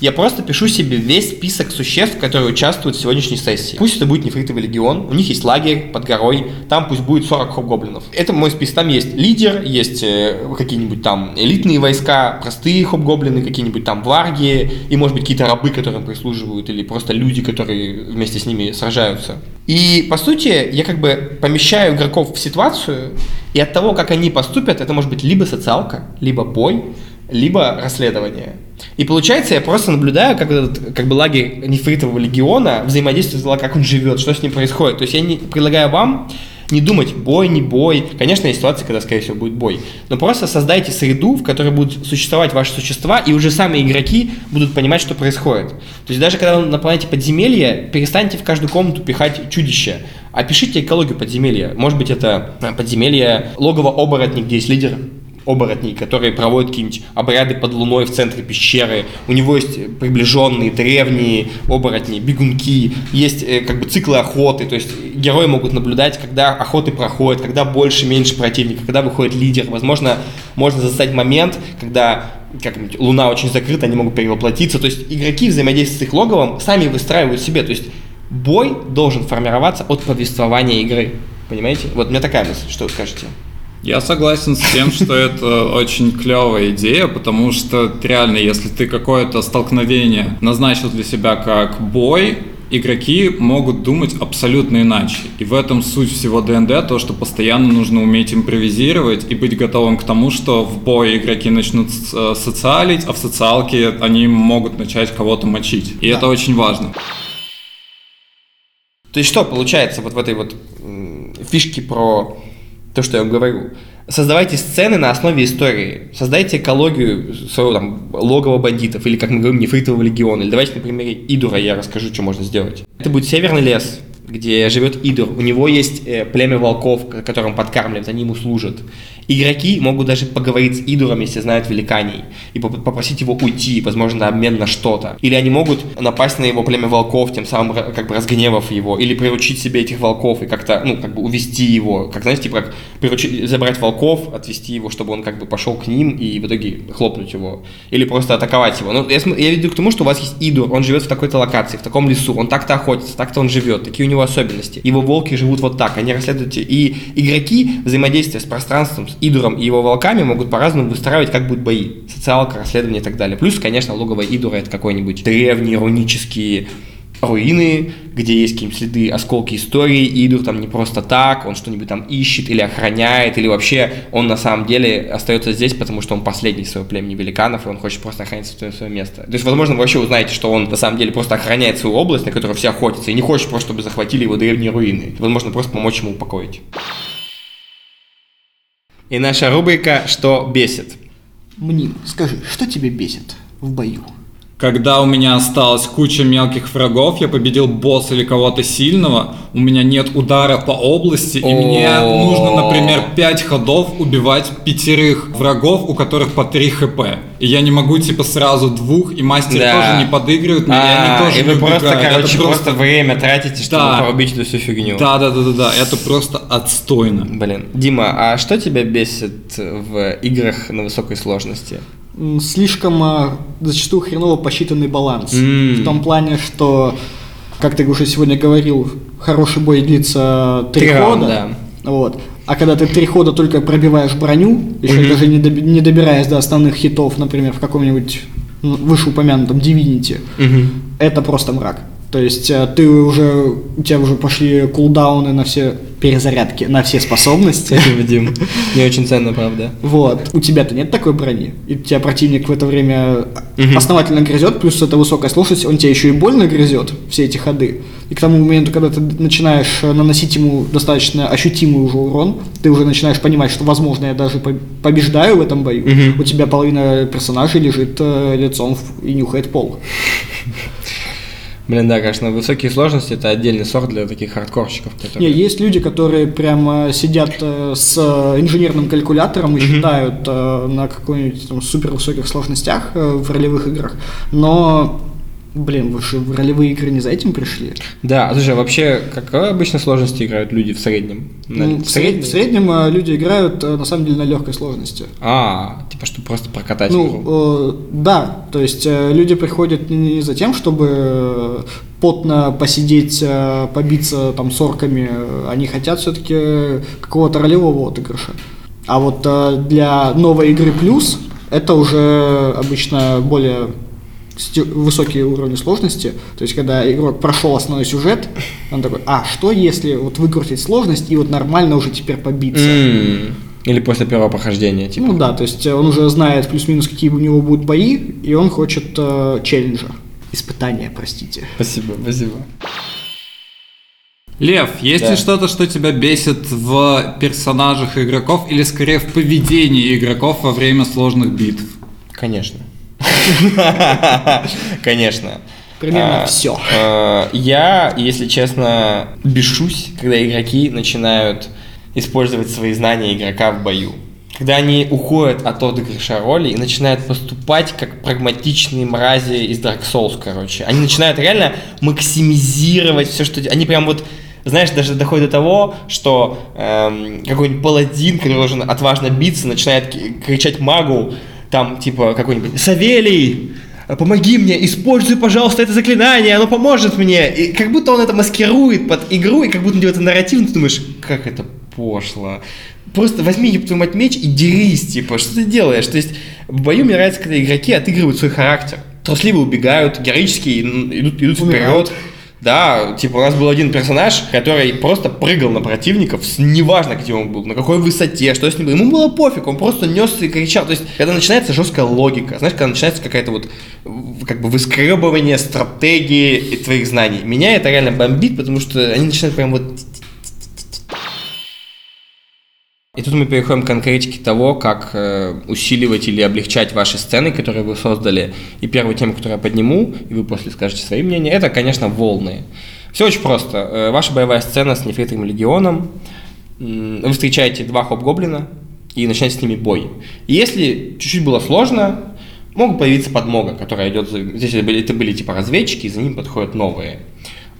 [SPEAKER 1] Я просто пишу себе весь список существ, которые участвуют в сегодняшней сессии. Пусть это будет нефритовый легион, у них есть лагерь под горой, там пусть будет 40 хоп-гоблинов. Это мой список, там есть лидер, есть э, какие-нибудь там элитные войска, простые хоп-гоблины, какие-нибудь там варги, и может быть какие-то рабы, которым прислуживают, или просто люди, которые вместе с ними сражаются. И по сути, я как бы помещаю игроков в ситуацию, и от того, как они поступят, это может быть либо социалка, либо бой, либо расследование. И получается, я просто наблюдаю, как этот, как бы лагерь нефритового легиона взаимодействует с как он живет, что с ним происходит. То есть я не предлагаю вам не думать, бой, не бой. Конечно, есть ситуации, когда, скорее всего, будет бой. Но просто создайте среду, в которой будут существовать ваши существа, и уже сами игроки будут понимать, что происходит. То есть даже когда вы наполняете подземелье, перестаньте в каждую комнату пихать чудище. Опишите экологию подземелья. Может быть, это э, подземелье логово оборотник, где есть лидер оборотней, которые проводят какие-нибудь обряды под луной в центре пещеры. У него есть приближенные, древние оборотни, бегунки, есть э, как бы циклы охоты, то есть герои могут наблюдать, когда охоты проходят, когда больше, меньше противника, когда выходит лидер. Возможно, можно застать момент, когда как-нибудь луна очень закрыта, они могут перевоплотиться. То есть игроки взаимодействуют с их логовом, сами выстраивают себе. То есть бой должен формироваться от повествования игры. Понимаете? Вот у меня такая мысль, что вы скажете?
[SPEAKER 2] Я согласен с тем, что это очень клевая идея, потому что реально, если ты какое-то столкновение назначил для себя как бой, игроки могут думать абсолютно иначе. И в этом суть всего ДНД, то, что постоянно нужно уметь импровизировать и быть готовым к тому, что в бой игроки начнут э, социалить, а в социалке они могут начать кого-то мочить. И это очень важно.
[SPEAKER 1] То есть что получается вот в этой вот фишке про то, что я вам говорю? Создавайте сцены на основе истории. Создайте экологию своего там логова бандитов, или, как мы говорим, нефритового легиона. Или давайте на примере Идура я расскажу, что можно сделать. Это будет северный лес, где живет Идор. У него есть э, племя волков, которым подкармливают, они ему служат. Игроки могут даже поговорить с Идором, если знают великаний, и поп- попросить его уйти, возможно, на обмен на что-то. Или они могут напасть на его племя волков, тем самым как бы разгневав его, или приручить себе этих волков и как-то, ну, как бы увести его, как, знаете, типа, как приручить, забрать волков, отвести его, чтобы он как бы пошел к ним и в итоге хлопнуть его. Или просто атаковать его. Ну, я, я веду к тому, что у вас есть Идор, он живет в такой-то локации, в таком лесу, он так-то охотится, так-то он живет, такие у него особенности. Его волки живут вот так, они расследуют. И игроки взаимодействие с пространством, с Идуром и его волками могут по-разному выстраивать, как будут бои. Социалка, расследование и так далее. Плюс, конечно, логово Идура это какой-нибудь древние рунические руины, где есть какие-нибудь следы, осколки истории, и Идур там не просто так, он что-нибудь там ищет или охраняет, или вообще он на самом деле остается здесь, потому что он последний своего племени великанов, и он хочет просто охранять свое, свое место. То есть, возможно, вы вообще узнаете, что он на самом деле просто охраняет свою область, на которую все охотятся, и не хочет просто, чтобы захватили его древние руины. Возможно, просто помочь ему упокоить. И наша рубрика «Что бесит?».
[SPEAKER 3] Мним, скажи, что тебя бесит в бою?
[SPEAKER 2] Когда у меня осталась куча мелких врагов, я победил босса или кого-то сильного, у меня нет удара по области, и мне нужно, например, 5 ходов убивать пятерых врагов, у которых по 3 хп. И я не могу, типа, сразу двух, и мастер
[SPEAKER 1] Да.
[SPEAKER 2] тоже не подыгрывает, мне,
[SPEAKER 1] А,
[SPEAKER 2] они тоже
[SPEAKER 1] и вы
[SPEAKER 2] не
[SPEAKER 1] просто,
[SPEAKER 2] убегают. Это
[SPEAKER 1] короче, просто время тратите, чтобы
[SPEAKER 2] Да.
[SPEAKER 1] порубить эту всю фигню.
[SPEAKER 2] Да, да, да, да, да, это просто отстойно.
[SPEAKER 1] Блин. Дима, а что тебя бесит в играх на высокой сложности?
[SPEAKER 3] Слишком а, зачастую хреново посчитанный баланс.
[SPEAKER 1] М.
[SPEAKER 3] В том плане, что, как ты уже сегодня говорил, хороший бой длится три хода.
[SPEAKER 1] раунда,
[SPEAKER 3] Вот. А когда ты три хода только пробиваешь броню, еще
[SPEAKER 1] Мгм.
[SPEAKER 3] даже не, доби- не добираясь до основных хитов, например, в каком-нибудь ну, вышеупомянутом Divinity, это просто мрак. То есть э, ты уже, у тебя уже пошли кулдауны на все перезарядки, на все способности.
[SPEAKER 1] Спасибо, Дим. Не очень ценно, правда.
[SPEAKER 3] Вот. У тебя-то нет такой брони. И тебя противник в это время основательно грызет, плюс это высокая сложность, он тебя еще и больно грызет, все эти ходы. И к тому моменту, когда ты начинаешь э, наносить ему достаточно ощутимый уже урон, ты уже начинаешь понимать, что, возможно, я даже по- побеждаю в этом бою. У тебя половина персонажей лежит э, лицом и нюхает пол.
[SPEAKER 1] Блин, да, конечно, высокие сложности это отдельный сорт для таких хардкорщиков.
[SPEAKER 3] Не,
[SPEAKER 1] которые-
[SPEAKER 3] есть люди, которые прямо сидят э, с э, инженерным калькулятором и считают э, на какой-нибудь там супер высоких сложностях э, в ролевых играх, но, блин, вы же в ролевые игры не за этим пришли.
[SPEAKER 1] Да, а слушай, а вообще, какой обычно сложности играют люди в среднем? На-
[SPEAKER 3] Ну, в, сред- в среднем э, люди играют э, на самом деле на легкой сложности.
[SPEAKER 1] А, типа, чтобы просто прокатать игру.
[SPEAKER 3] Ну, э, да, то есть э, люди приходят не за тем, чтобы э, потно посидеть, э, побиться там с орками, они хотят все-таки какого-то ролевого отыгрыша. А вот э, для новой игры плюс это уже обычно более высокие уровни сложности, то есть когда игрок прошел основной сюжет, он такой, а что если вот выкрутить сложность и вот нормально уже теперь побиться?
[SPEAKER 1] М, Или после первого прохождения, типа.
[SPEAKER 3] Ну да, то есть э, он уже знает плюс-минус, какие у него будут бои, и он хочет э, челленджа. Испытания, простите.
[SPEAKER 1] Спасибо, спасибо.
[SPEAKER 2] Лев, есть
[SPEAKER 1] Да.
[SPEAKER 2] ли что-то, что тебя бесит в персонажах игроков или скорее в поведении игроков во время сложных битв?
[SPEAKER 1] Конечно. Конечно.
[SPEAKER 3] Примерно
[SPEAKER 1] А,
[SPEAKER 3] всё.
[SPEAKER 1] а, Я, если честно, бешусь, когда игроки начинают использовать свои знания игрока в бою. Когда они уходят от отыгрыша роли и начинают поступать как прагматичные мрази из Dark Souls, короче. Они начинают реально максимизировать все, что... Они прям вот знаешь, даже доходит до того, что эм, какой-нибудь паладин, который должен отважно биться, начинает кричать магу, там, типа, какой-нибудь «Савелий, помоги мне, используй, пожалуйста, это заклинание, оно поможет мне!» И как будто он это маскирует под игру, и как будто делает это нарративно, ты думаешь, как это пошло. Просто возьми, ёб твою мать, меч и дерись, типа, что ты делаешь? То есть в бою мне нравится, когда игроки отыгрывают свой характер. Трусливо убегают, героически идут, идут вперед. Да, типа у нас был один персонаж, который просто прыгал на противников, с- неважно где он был, на какой высоте, что с ним было. Ему было пофиг, он просто несся и кричал. То есть, когда начинается жесткая логика, знаешь, когда начинается какая-то вот как бы выскребывание стратегии и твоих знаний. Меня это реально бомбит, потому что они начинают прям вот и тут мы переходим к конкретике того, как э, усиливать или облегчать ваши сцены, которые вы создали. И первую тему, которую я подниму, и вы после скажете свои мнения, это, конечно, волны. Все очень просто. Э, ваша боевая сцена с нефритовым легионом. Вы встречаете два хоп-гоблина и начинаете с ними бой. И если чуть-чуть было сложно, могут появиться подмога, которая идет за... Здесь это были, это были типа разведчики, и за ним подходят новые.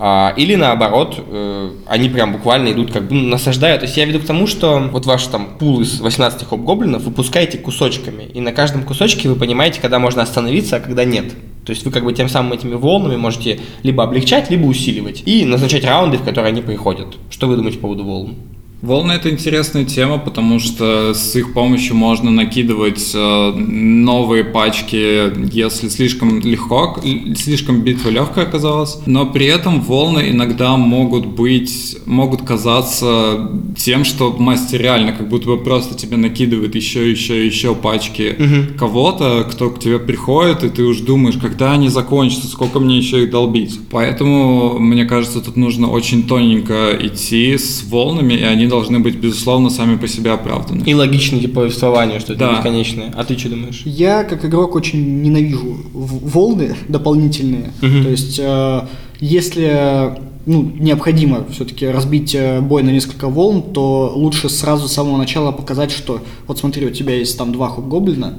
[SPEAKER 1] А, или наоборот, э, они прям буквально идут как бы насаждают. То есть я веду к тому, что вот ваш там пул из 18 хоп-гоблинов вы пускаете кусочками. И на каждом кусочке вы понимаете, когда можно остановиться, а когда нет. То есть вы как бы тем самым этими волнами можете либо облегчать, либо усиливать. И назначать раунды, в которые они приходят. Что вы думаете по поводу волн?
[SPEAKER 2] Волны это интересная тема, потому что с их помощью можно накидывать э, новые пачки, если слишком легко, слишком битва легкая оказалась. Но при этом волны иногда могут быть, могут казаться тем, что мастер реально как будто бы просто тебе накидывает еще, еще, еще пачки кого-то, кто к тебе приходит, и ты уж думаешь, когда они закончатся, сколько мне еще их долбить. Поэтому, мне кажется, тут нужно очень тоненько идти с волнами, и они должны быть, безусловно, сами по себе оправданы.
[SPEAKER 1] И логичное типа повествование, что это
[SPEAKER 2] Да.
[SPEAKER 1] бесконечное. А ты что думаешь?
[SPEAKER 3] Я, как игрок, очень ненавижу волны дополнительные.
[SPEAKER 1] Мгм.
[SPEAKER 3] То есть, э, если ну, необходимо все-таки разбить э, бой на несколько волн, то лучше сразу с самого начала показать, что вот смотри, у тебя есть там два хоп-гоблина,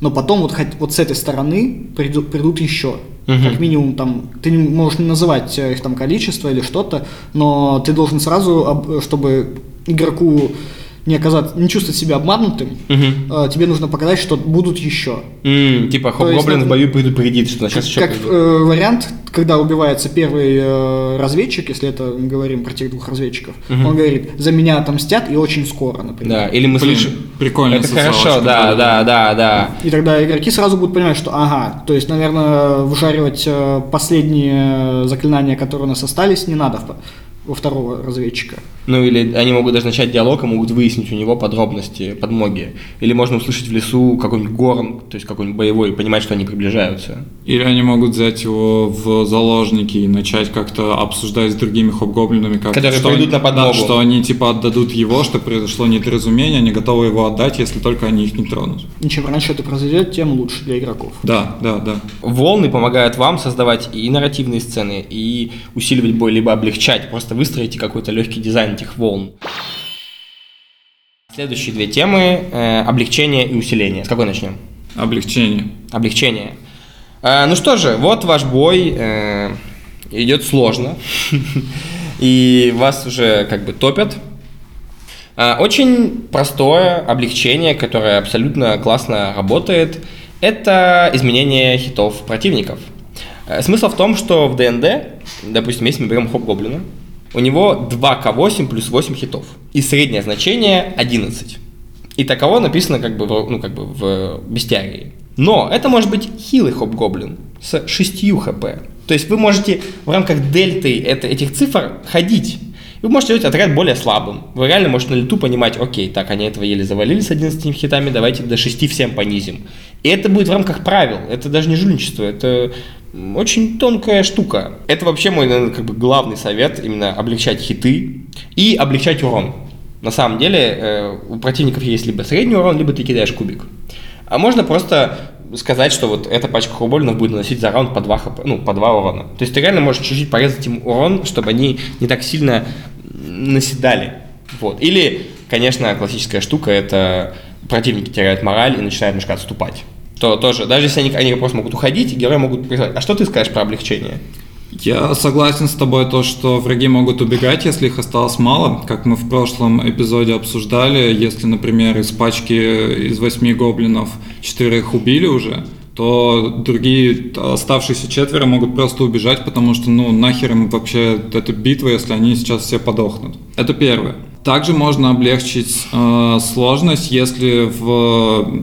[SPEAKER 3] но потом вот, хоть- вот с этой стороны придут, придут еще.
[SPEAKER 1] Мгм.
[SPEAKER 3] Как минимум там, ты можешь не называть э, их там количество или что-то, но ты должен сразу, об- чтобы игроку не оказаться, не чувствовать себя обманутым,
[SPEAKER 1] Мгм.
[SPEAKER 3] э, тебе нужно показать, что будут еще.
[SPEAKER 1] М, типа хоп-гоблин в бою предупредит, что
[SPEAKER 3] Как,
[SPEAKER 1] сейчас еще
[SPEAKER 3] как, э, вариант, когда убивается первый э, разведчик, если это мы говорим про тех двух разведчиков,
[SPEAKER 1] Мгм.
[SPEAKER 3] он говорит, за меня отомстят и очень скоро, например.
[SPEAKER 1] Да, или мы
[SPEAKER 2] Блин,
[SPEAKER 1] слышим...
[SPEAKER 2] прикольно.
[SPEAKER 1] Это хорошо, да, да, да, да.
[SPEAKER 3] И тогда игроки сразу будут понимать, что ага, то есть, наверное, вжаривать э, последние заклинания, которые у нас остались, не надо во второго разведчика.
[SPEAKER 1] Ну или они могут даже начать диалог и могут выяснить у него подробности, подмоги. Или можно услышать в лесу какой-нибудь горн, то есть какой-нибудь боевой, и понимать, что они приближаются.
[SPEAKER 2] Или они могут взять его в заложники и начать как-то обсуждать с другими хоп-гоблинами, как
[SPEAKER 1] Которые
[SPEAKER 2] что
[SPEAKER 1] придут
[SPEAKER 2] они,
[SPEAKER 1] на подмогу.
[SPEAKER 2] да, что они типа отдадут его, что произошло недоразумение, они готовы его отдать, если только они их не тронут.
[SPEAKER 3] И чем раньше это произойдет, тем лучше для игроков.
[SPEAKER 2] Да, да, да.
[SPEAKER 1] Волны помогают вам создавать и нарративные сцены, и усиливать бой, либо облегчать. Просто выстроите какой-то легкий дизайн этих волн. Следующие две темы э, облегчение и усиление. С какой начнем?
[SPEAKER 2] Облегчение.
[SPEAKER 1] Облегчение. Э, ну что же, вот ваш бой э, идет сложно. И вас уже как бы топят. Э, Очень простое облегчение, которое абсолютно классно работает, это изменение хитов противников. Э, Смысл в том, что в ДНД, допустим, если мы берем хоп-гоблина, у него 2К8 плюс 8 хитов. И среднее значение 11. И таково написано как бы, в, ну, как бы в бестиарии. Но это может быть хилый хоп-гоблин с 6 хп. То есть вы можете в рамках дельты это, этих цифр ходить. Вы можете делать отряд более слабым. Вы реально можете на лету понимать, окей, так, они этого еле завалили с 11 хитами, давайте до 6 всем понизим. И это будет в рамках правил. Это даже не жульничество, это очень тонкая штука. Это вообще мой, наверное, как бы главный совет, именно облегчать хиты и облегчать урон. На самом деле э, у противников есть либо средний урон, либо ты кидаешь кубик. А можно просто сказать, что вот эта пачка хубольнов будет наносить за раунд по 2 хп, ну, по 2 урона. То есть ты реально можешь чуть-чуть порезать им урон, чтобы они не так сильно наседали. Вот. Или, конечно, классическая штука, это противники теряют мораль и начинают немножко отступать. То тоже, даже если они, они просто могут уходить, герои могут призвать. А что ты скажешь про облегчение?
[SPEAKER 2] Я согласен с тобой, то, что враги могут убегать, если их осталось мало. Как мы в прошлом эпизоде обсуждали, если, например, из пачки из восьми гоблинов четверых убили уже, то другие оставшиеся четверо могут просто убежать, потому что, ну, нахер им вообще эта битва, если они сейчас все подохнут. Это первое. Также можно облегчить э, сложность, если в,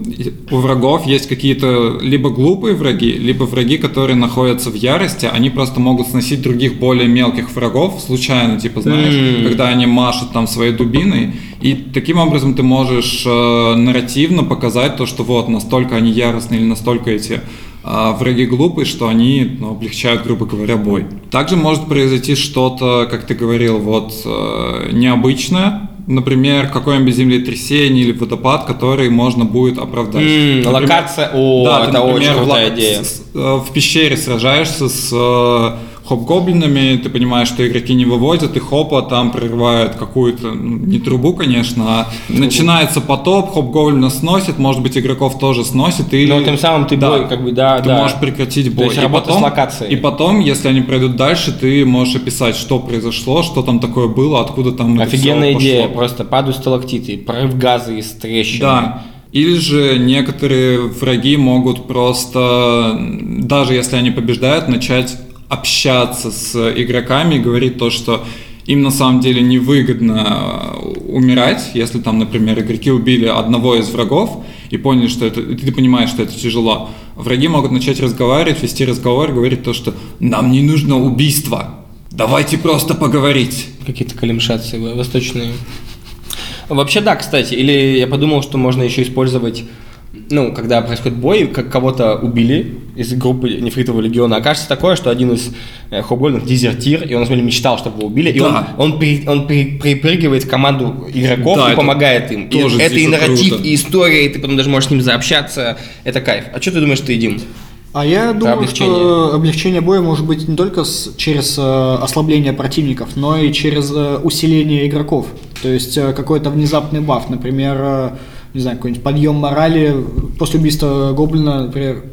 [SPEAKER 2] у врагов есть какие-то либо глупые враги, либо враги, которые находятся в ярости, они просто могут сносить других более мелких врагов случайно, типа, знаешь,
[SPEAKER 1] М.
[SPEAKER 2] когда они машут там своей дубиной, и таким образом ты можешь э, нарративно показать то, что вот настолько они яростные или настолько эти а враги глупые, что они ну, облегчают, грубо говоря, бой. Также может произойти что-то, как ты говорил, вот э, необычное, например, какое-нибудь землетрясение или водопад, который можно будет оправдать.
[SPEAKER 1] М,
[SPEAKER 2] Например,
[SPEAKER 1] локация, о,
[SPEAKER 2] да, ты,
[SPEAKER 1] это очень
[SPEAKER 2] например, в
[SPEAKER 1] крутая
[SPEAKER 2] ло-
[SPEAKER 1] идея.
[SPEAKER 2] с- с- э, в пещере сражаешься с э, хоп-гоблинами, ты понимаешь, что игроки не выводят, и хопа там прерывает какую-то, ну, не трубу, конечно, а начинается потоп, хоп-гоблина сносит, может быть, игроков тоже сносит, и...
[SPEAKER 1] Но тем самым ты бой, как бы, да,
[SPEAKER 2] ты
[SPEAKER 1] да.
[SPEAKER 2] можешь прекратить
[SPEAKER 1] То
[SPEAKER 2] бой.
[SPEAKER 1] есть
[SPEAKER 2] И
[SPEAKER 1] работа с локацией.
[SPEAKER 2] И потом, если они пройдут дальше, ты можешь описать, что произошло, что там такое было, откуда там
[SPEAKER 1] Офигенная идея,
[SPEAKER 2] пошло.
[SPEAKER 1] просто падают сталактиты, прорыв газа из трещины.
[SPEAKER 2] Да. Или же некоторые враги могут просто, даже если они побеждают, начать общаться с игроками и говорить то, что им на самом деле невыгодно умирать, если там, например, игроки убили одного из врагов и поняли, что это, ты понимаешь, что это тяжело. Враги могут начать разговаривать, вести разговор, говорить то, что нам не нужно убийство, давайте просто поговорить.
[SPEAKER 1] Какие-то калимшации во- восточные. Вообще да, кстати. Или я подумал, что можно еще использовать, ну, когда происходит бой, как кого-то убили из группы нефритового легиона. Окажется такое, что один из э, дезертир, и он, на самом деле, мечтал, чтобы его убили, и он,
[SPEAKER 2] Да.
[SPEAKER 1] он, при- он при- припрыгивает в команду игроков
[SPEAKER 2] Да,
[SPEAKER 1] и
[SPEAKER 2] это
[SPEAKER 1] помогает им. И
[SPEAKER 2] тоже
[SPEAKER 1] это и нарратив,
[SPEAKER 2] круто.
[SPEAKER 1] и история, и ты потом даже можешь с ним заобщаться. Это кайф. А что ты думаешь, ты, Дим?
[SPEAKER 3] А я думаю,
[SPEAKER 1] облегчение.
[SPEAKER 3] что облегчение боя может быть не только с- через э, ослабление противников, но и через э, усиление игроков. То есть э, какой-то внезапный баф, например, э, не знаю, какой-нибудь подъем морали после убийства гоблина, например.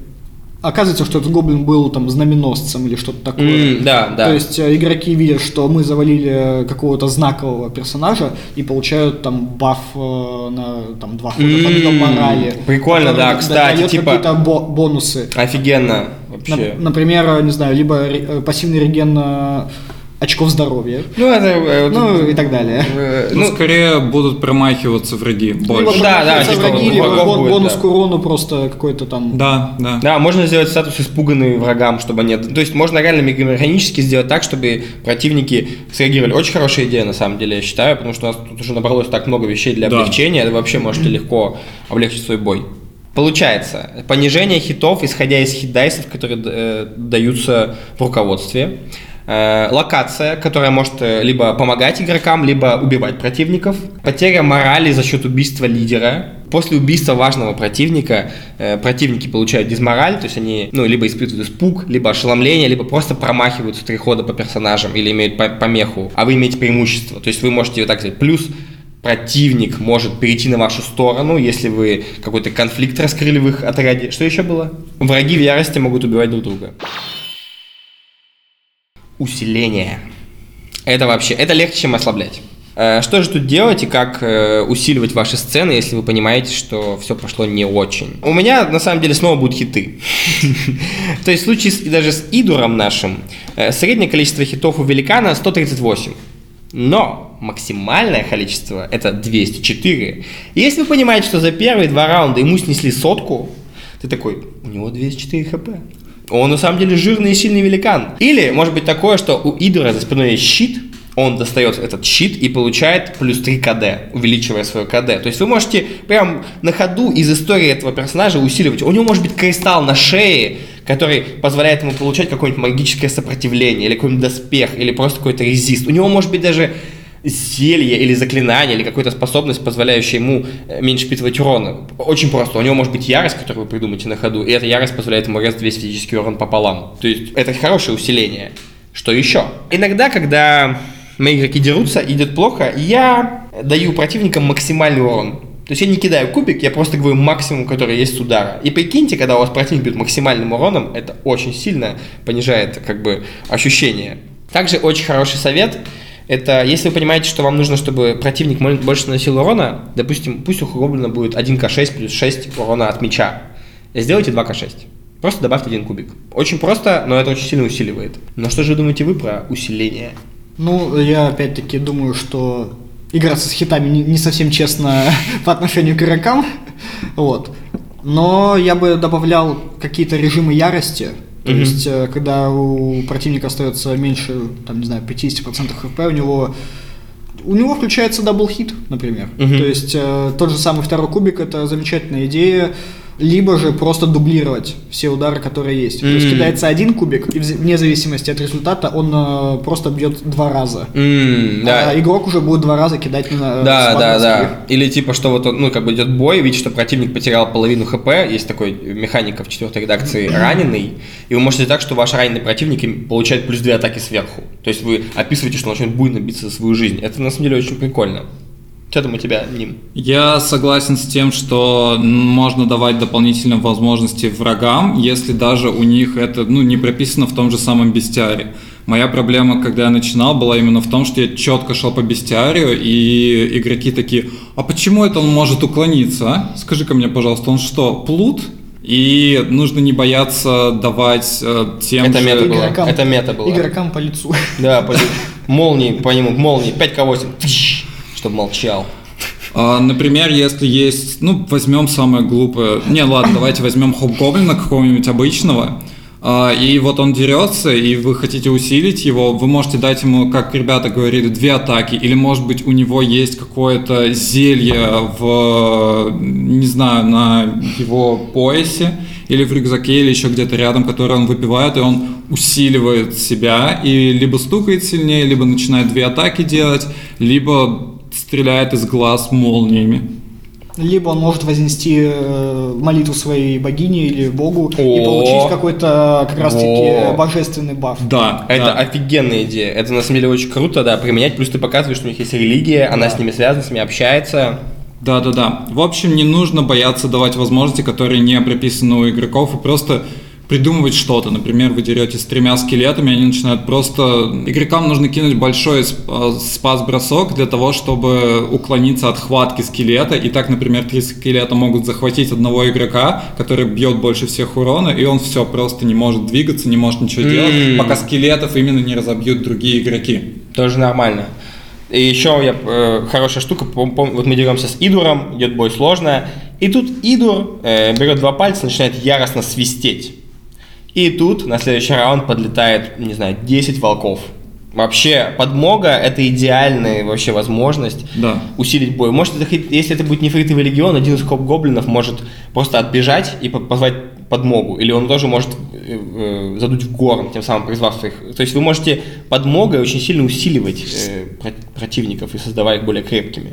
[SPEAKER 3] Оказывается, что этот гоблин был там знаменосцем или что-то такое.
[SPEAKER 1] М, да, да.
[SPEAKER 3] То есть э, игроки видят, что мы завалили э, какого-то знакового персонажа и получают там баф э, на там два хода
[SPEAKER 1] М,
[SPEAKER 3] подъем морали.
[SPEAKER 1] прикольно,
[SPEAKER 3] который
[SPEAKER 1] да,
[SPEAKER 3] да-
[SPEAKER 1] кстати,
[SPEAKER 3] дает
[SPEAKER 1] типа-
[SPEAKER 3] какие-то бо- бонусы.
[SPEAKER 1] Офигенно. Вообще.
[SPEAKER 3] Например, не знаю, либо пассивный реген очков здоровья,
[SPEAKER 1] Ну, это... э,
[SPEAKER 3] ну
[SPEAKER 1] это-
[SPEAKER 3] и так далее.
[SPEAKER 1] э,
[SPEAKER 2] Ну,
[SPEAKER 1] ну,
[SPEAKER 2] скорее будут промахиваться враги больше.
[SPEAKER 3] Либо
[SPEAKER 1] да, да, типа
[SPEAKER 3] враги, либо
[SPEAKER 1] врагов
[SPEAKER 3] бон-
[SPEAKER 1] будет,
[SPEAKER 3] бонус
[SPEAKER 1] да.
[SPEAKER 3] к урону просто какой-то там.
[SPEAKER 2] Да, да.
[SPEAKER 1] Да, можно сделать статус испуганный врагам, чтобы они... То есть можно реально механически сделать так, чтобы противники среагировали. Очень хорошая идея, на самом деле, я считаю, потому что у нас тут уже набралось так много вещей для
[SPEAKER 2] Да.
[SPEAKER 1] облегчения, вы вообще можете легко облегчить свой бой. Получается, понижение хитов, исходя из хитдайсов, которые э, даются в руководстве. Э, локация, которая может э, либо помогать игрокам, либо убивать противников. Потеря морали за счет убийства лидера. После убийства важного противника э, противники получают дизмораль, то есть они ну, либо испытывают испуг, либо ошеломление, либо просто промахиваются три хода по персонажам или имеют по- помеху, а вы имеете преимущество. То есть вы можете так сказать, плюс противник может перейти на вашу сторону, если вы какой-то конфликт раскрыли в их отряде. Что еще было? Враги в ярости могут убивать друг друга. Усиление. Это вообще, это легче, чем ослаблять. Э, Что же тут делать и как э, усиливать ваши сцены, если вы понимаете, что все пошло не очень? У меня на самом деле снова будут хиты. То есть в случае даже с Идуром нашим э, среднее количество хитов у великана 138. Но максимальное количество это 204. И если вы понимаете, что за первые два раунда ему снесли сотку, ты такой, у него 204 хп. Он на самом деле жирный и сильный великан. Или может быть такое, что у Идора за спиной есть щит, он достает этот щит и получает плюс 3 КД, увеличивая свое КД. То есть вы можете прям на ходу из истории этого персонажа усиливать. У него может быть кристалл на шее, который позволяет ему получать какое-нибудь магическое сопротивление, или какой-нибудь доспех, или просто какой-то резист. У него может быть даже зелье или заклинание, или какая-то способность, позволяющая ему э, меньше впитывать урона. Очень просто. У него может быть ярость, которую вы придумаете на ходу, и эта ярость позволяет ему резать весь физический урон пополам. То есть это хорошее усиление. Что еще? Иногда, когда мои игроки дерутся, идет плохо, я даю противникам максимальный урон. То есть я не кидаю кубик, я просто говорю максимум, который есть с удара. И прикиньте, когда у вас противник бьет максимальным уроном, это очень сильно понижает как бы ощущение. Также очень хороший совет это если вы понимаете, что вам нужно, чтобы противник больше наносил урона, допустим, пусть у гоблина будет 1к6 плюс 6 урона от меча. Сделайте 2к6. Просто добавьте один кубик. Очень просто, но это очень сильно усиливает. Но что же думаете вы про усиление?
[SPEAKER 3] Ну, я опять-таки думаю, что играться с хитами не совсем честно по отношению к игрокам. Вот. Но я бы добавлял какие-то режимы ярости. То
[SPEAKER 1] Мгм.
[SPEAKER 3] есть, э, когда у противника остается меньше, там, не знаю, 50% хп, у него у него включается double hit, например.
[SPEAKER 1] Мгм.
[SPEAKER 3] То есть э, тот же самый второй кубик это замечательная идея. Либо же просто дублировать все удары, которые есть. То есть кидается один кубик, и вне зависимости от результата он э, просто бьет два раза.
[SPEAKER 1] Да.
[SPEAKER 3] А игрок уже будет два раза кидать на
[SPEAKER 1] Да,
[SPEAKER 3] с
[SPEAKER 1] да, да.
[SPEAKER 3] скиллы.
[SPEAKER 1] Или типа, что вот он, ну, как бы идет бой, видит, что противник потерял половину хп, есть такой механика в четвертой редакции раненый, и вы можете так, что ваш раненый противник получает плюс две атаки сверху. То есть вы описываете, что он начнет буйно биться за свою жизнь. Это на самом деле очень прикольно. Что там у тебя, Ним?
[SPEAKER 2] Я согласен с тем, что можно давать дополнительные возможности врагам, если даже у них это ну, не прописано в том же самом бестиаре. Моя проблема, когда я начинал, была именно в том, что я четко шел по бестиарию, и игроки такие, а почему это он может уклониться, а? Скажи-ка мне, пожалуйста, он что, плут? И нужно не бояться давать э, тем
[SPEAKER 1] Это
[SPEAKER 2] же...
[SPEAKER 1] мета было.
[SPEAKER 3] Игрокам-
[SPEAKER 1] Это мета было.
[SPEAKER 3] Игрокам по лицу.
[SPEAKER 1] Да, по- молнии по нему, молнии, 5к8, чтобы молчал.
[SPEAKER 2] А, Например, если есть, ну, возьмем самое глупое. Не, ладно, давайте возьмем хоп-гоблина какого-нибудь обычного. А, И вот он дерется, и вы хотите усилить его, вы можете дать ему, как ребята говорили, две атаки, или может быть у него есть какое-то зелье в, не знаю, на его поясе, или в рюкзаке, или еще где-то рядом, которое он выпивает, и он усиливает себя, и либо стукает сильнее, либо начинает две атаки делать, либо стреляет из глаз молниями.
[SPEAKER 3] Либо он может вознести э, молитву своей богине или богу и
[SPEAKER 1] О.
[SPEAKER 3] получить какой-то как раз таки
[SPEAKER 1] О.
[SPEAKER 3] божественный баф.
[SPEAKER 2] Да,
[SPEAKER 1] Это
[SPEAKER 2] да.
[SPEAKER 1] офигенная идея. Это на самом деле очень круто, да, применять. Плюс ты показываешь, что у них есть религия, она с ними связана, с ними общается.
[SPEAKER 2] Да, да, да. В общем, не нужно бояться давать возможности, которые не прописаны у игроков, и просто придумывать что-то. Например, вы дерете с тремя скелетами, они начинают просто... Игрокам нужно кинуть большой э, спас-бросок для того, чтобы уклониться от хватки скелета. И так, например, три скелета могут захватить одного игрока, который бьет больше всех урона, и он все, просто не может двигаться, не может ничего делать, пока скелетов именно не разобьют другие игроки.
[SPEAKER 1] Тоже нормально. И еще я, э, хорошая штука, пом- пом- вот мы деремся с Идуром, идет бой сложно, и тут Идур э, берет два пальца, начинает яростно свистеть. И тут на следующий раунд подлетает, не знаю, 10 волков. Вообще, подмога – это идеальная вообще возможность
[SPEAKER 2] Да.
[SPEAKER 1] усилить бой. Может, это, если это будет нефритовый легион, один из хоп-гоблинов может просто отбежать и по- позвать подмогу. Или он тоже может э, э, задуть в горн, тем самым призвав своих... То есть вы можете подмогой очень сильно усиливать э, про- противников и создавая их более крепкими.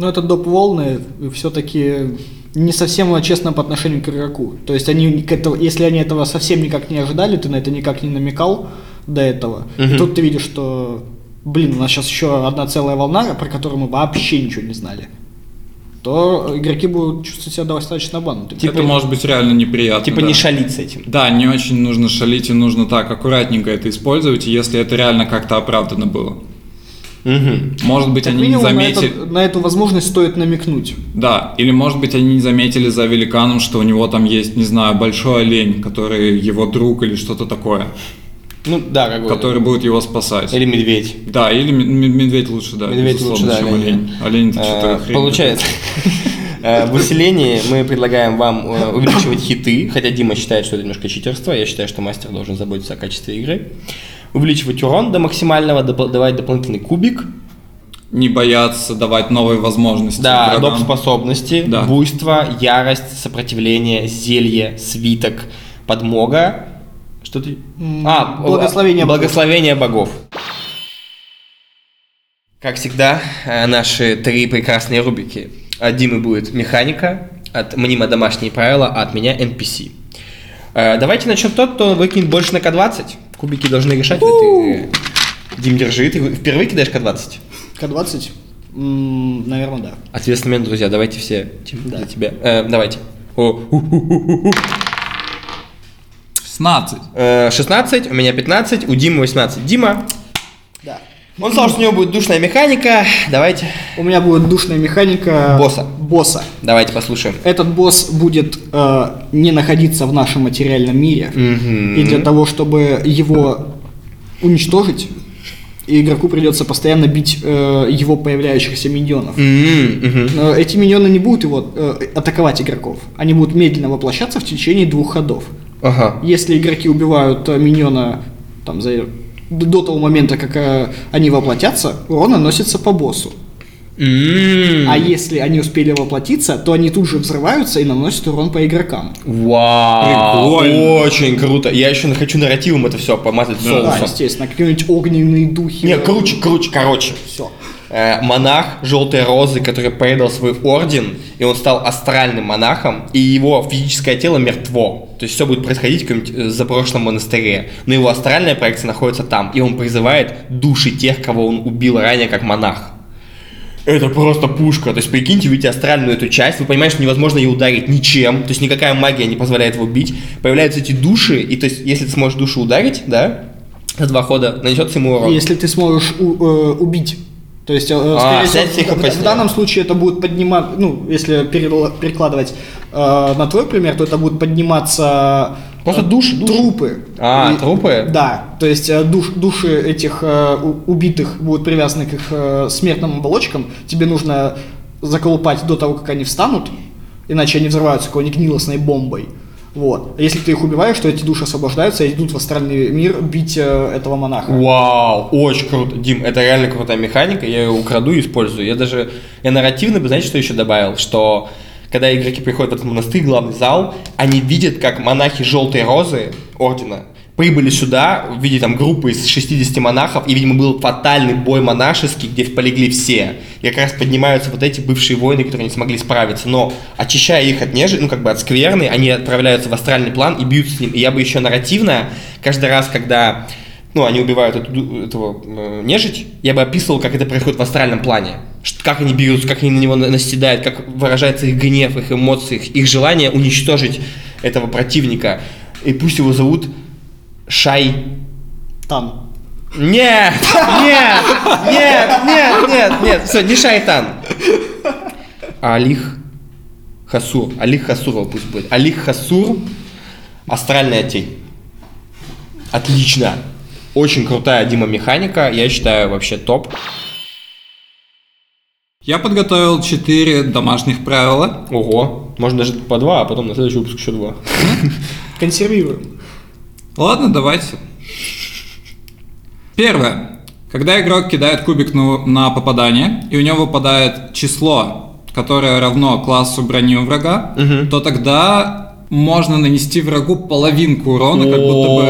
[SPEAKER 3] Но это доп. волны все-таки не совсем честно по отношению к игроку. То есть они к этого, если они этого совсем никак не ожидали, ты на это никак не намекал до этого. И
[SPEAKER 1] Мгм.
[SPEAKER 3] тут ты видишь, что, блин, у нас сейчас еще одна целая волна, про которую мы вообще ничего не знали. То игроки будут чувствовать себя достаточно обманутыми.
[SPEAKER 1] Типа-
[SPEAKER 2] это может быть реально неприятно.
[SPEAKER 1] Типа
[SPEAKER 2] да.
[SPEAKER 1] не шалить с этим.
[SPEAKER 2] Да, не очень нужно шалить и нужно так аккуратненько это использовать, и если это реально как-то оправдано было.
[SPEAKER 1] Мгм.
[SPEAKER 2] Может быть,
[SPEAKER 3] Как
[SPEAKER 2] они не
[SPEAKER 3] минимум, на,
[SPEAKER 2] заметили...
[SPEAKER 3] это- на эту возможность стоит намекнуть.
[SPEAKER 2] Да, или может быть, они не заметили за великаном, что у него там есть, не знаю, большой олень, который его друг или что-то такое,
[SPEAKER 1] Ну да, как бы.
[SPEAKER 2] который будет его спасать.
[SPEAKER 1] Или медведь.
[SPEAKER 2] Да, или медведь лучше, да.
[SPEAKER 1] Медведь
[SPEAKER 2] безусловно,
[SPEAKER 1] лучше, да,
[SPEAKER 2] чем
[SPEAKER 1] олень.
[SPEAKER 2] олень. Олень это
[SPEAKER 1] Э,
[SPEAKER 2] что-то хрень.
[SPEAKER 1] Получается, э, в усилении мы предлагаем вам э, увеличивать хиты, хотя Дима считает, что это немножко читерство, я считаю, что мастер должен заботиться о качестве игры. Увеличивать урон до максимального, допол- давать дополнительный кубик,
[SPEAKER 2] Не бояться давать новые возможности.
[SPEAKER 1] да, доп. способности,
[SPEAKER 2] Да.
[SPEAKER 1] буйство, ярость, сопротивление, зелье, свиток, подмога. Что ты? А,
[SPEAKER 3] благословение богов.
[SPEAKER 1] благословение богов. Как всегда, э, наши три прекрасные рубрики. От Димы будет механика, от Мнима домашние правила, а от меня NPC. Э, Давайте начнем тот, кто выкинет больше на К20. Кубики должны решать в этой игре. Дим, держи, ты впервые кидаешь К20?
[SPEAKER 3] К-20? М, наверное, да.
[SPEAKER 1] Ответственный момент, друзья, давайте все Тим, за тебя. Э, давайте. О, у, у, у, у.
[SPEAKER 2] 16.
[SPEAKER 1] Э, 16, у меня 15, у Димы 18. Дима,
[SPEAKER 3] Да.
[SPEAKER 1] Он сказал, что у него будет душная механика. Давайте,
[SPEAKER 3] У меня будет душная механика
[SPEAKER 1] Босса.
[SPEAKER 3] Босса.
[SPEAKER 1] давайте послушаем.
[SPEAKER 3] Этот босс будет э, не находиться в нашем материальном мире.
[SPEAKER 1] Мгм.
[SPEAKER 3] И для того, чтобы его уничтожить, игроку придется постоянно бить э, его появляющихся миньонов.
[SPEAKER 1] Мгм.
[SPEAKER 3] Но эти миньоны не будут его э, атаковать игроков. Они будут медленно воплощаться в течение двух ходов.
[SPEAKER 1] Ага.
[SPEAKER 3] Если игроки убивают э, миньона там, за, до того момента, как э, они воплотятся, урон наносится по боссу.
[SPEAKER 1] М.
[SPEAKER 3] А если они успели воплотиться, то они тут же взрываются и наносят урон по игрокам.
[SPEAKER 1] Вау,
[SPEAKER 2] Прикольно.
[SPEAKER 1] очень круто. Я еще хочу нарративом это все помазать
[SPEAKER 3] Да,
[SPEAKER 1] соусом.
[SPEAKER 3] естественно, какие-нибудь огненные духи.
[SPEAKER 1] Не, круче, круче, короче.
[SPEAKER 3] Все.
[SPEAKER 1] Э, монах желтой розы, который предал свой орден, и он стал астральным монахом, и его физическое тело мертво. То есть все будет происходить в каком-нибудь э, запрошлом монастыре. Но его астральная проекция находится там, и он призывает души тех, кого он убил ранее как монах. Это просто пушка. То есть, прикиньте, видите астральную эту часть, вы понимаете, что невозможно ее ударить ничем, то есть никакая магия не позволяет его бить. Появляются эти души, и то есть, если ты сможешь душу ударить, да, за два хода, нанесется ему урон.
[SPEAKER 3] Если ты сможешь у- э, убить. То есть, э,
[SPEAKER 1] А,
[SPEAKER 3] всего, в-
[SPEAKER 1] опасения.
[SPEAKER 3] в данном случае это будет поднимать, ну, если перекладывать э, на твой пример, то это будут подниматься
[SPEAKER 1] Просто
[SPEAKER 3] э,
[SPEAKER 1] души, души.
[SPEAKER 3] трупы.
[SPEAKER 1] А,
[SPEAKER 3] И-
[SPEAKER 1] трупы?
[SPEAKER 3] Да, то есть э, душ- души этих э, убитых будут привязаны к их смертным оболочкам. Тебе нужно заколупать до того, как они встанут, иначе они взрываются какой-нибудь гнилостной бомбой. Вот. А Если ты их убиваешь, то эти души освобождаются и идут в астральный мир бить э, этого монаха.
[SPEAKER 1] Вау, очень круто. Дим, это реально крутая механика, я ее украду и использую. Я даже, я нарративно бы, знаете, что еще добавил? Что когда игроки приходят в этот монастырь, главный зал, они видят, как монахи Желтой Розы, Ордена, прибыли сюда в виде там группы из 60 монахов, и, видимо, был фатальный бой монашеский, где полегли все. И как раз поднимаются вот эти бывшие воины, которые не смогли справиться. Но, очищая их от нежи, ну, как бы от скверны, они отправляются в астральный план и бьются с ним. И я бы еще нарративно, каждый раз, когда ну, они убивают эту, этого э, нежить, я бы описывал, как это происходит в астральном плане. Как они бьются, как они на него на- наседают, как выражается их гнев, их эмоции, их, их желание уничтожить этого противника. И пусть его зовут Шай...
[SPEAKER 3] Там.
[SPEAKER 1] Нет! Нет! Нет! Нет! Нет! Нет! Все, не Шайтан. А Алих Хасур. Алих Хасурова пусть будет. Алих Хасур. Астральная тень. Отлично. Очень крутая Дима механика. Я считаю вообще топ.
[SPEAKER 2] Я подготовил 4 домашних правила.
[SPEAKER 1] Ого. Можно даже по два, а потом на следующий выпуск еще два.
[SPEAKER 3] Консервируем.
[SPEAKER 2] Ладно, давайте. Первое. Когда игрок кидает кубик на, попадание, и у него выпадает число, которое равно классу брони у врага,
[SPEAKER 1] Мгм.
[SPEAKER 2] то тогда можно нанести врагу половинку урона, как будто бы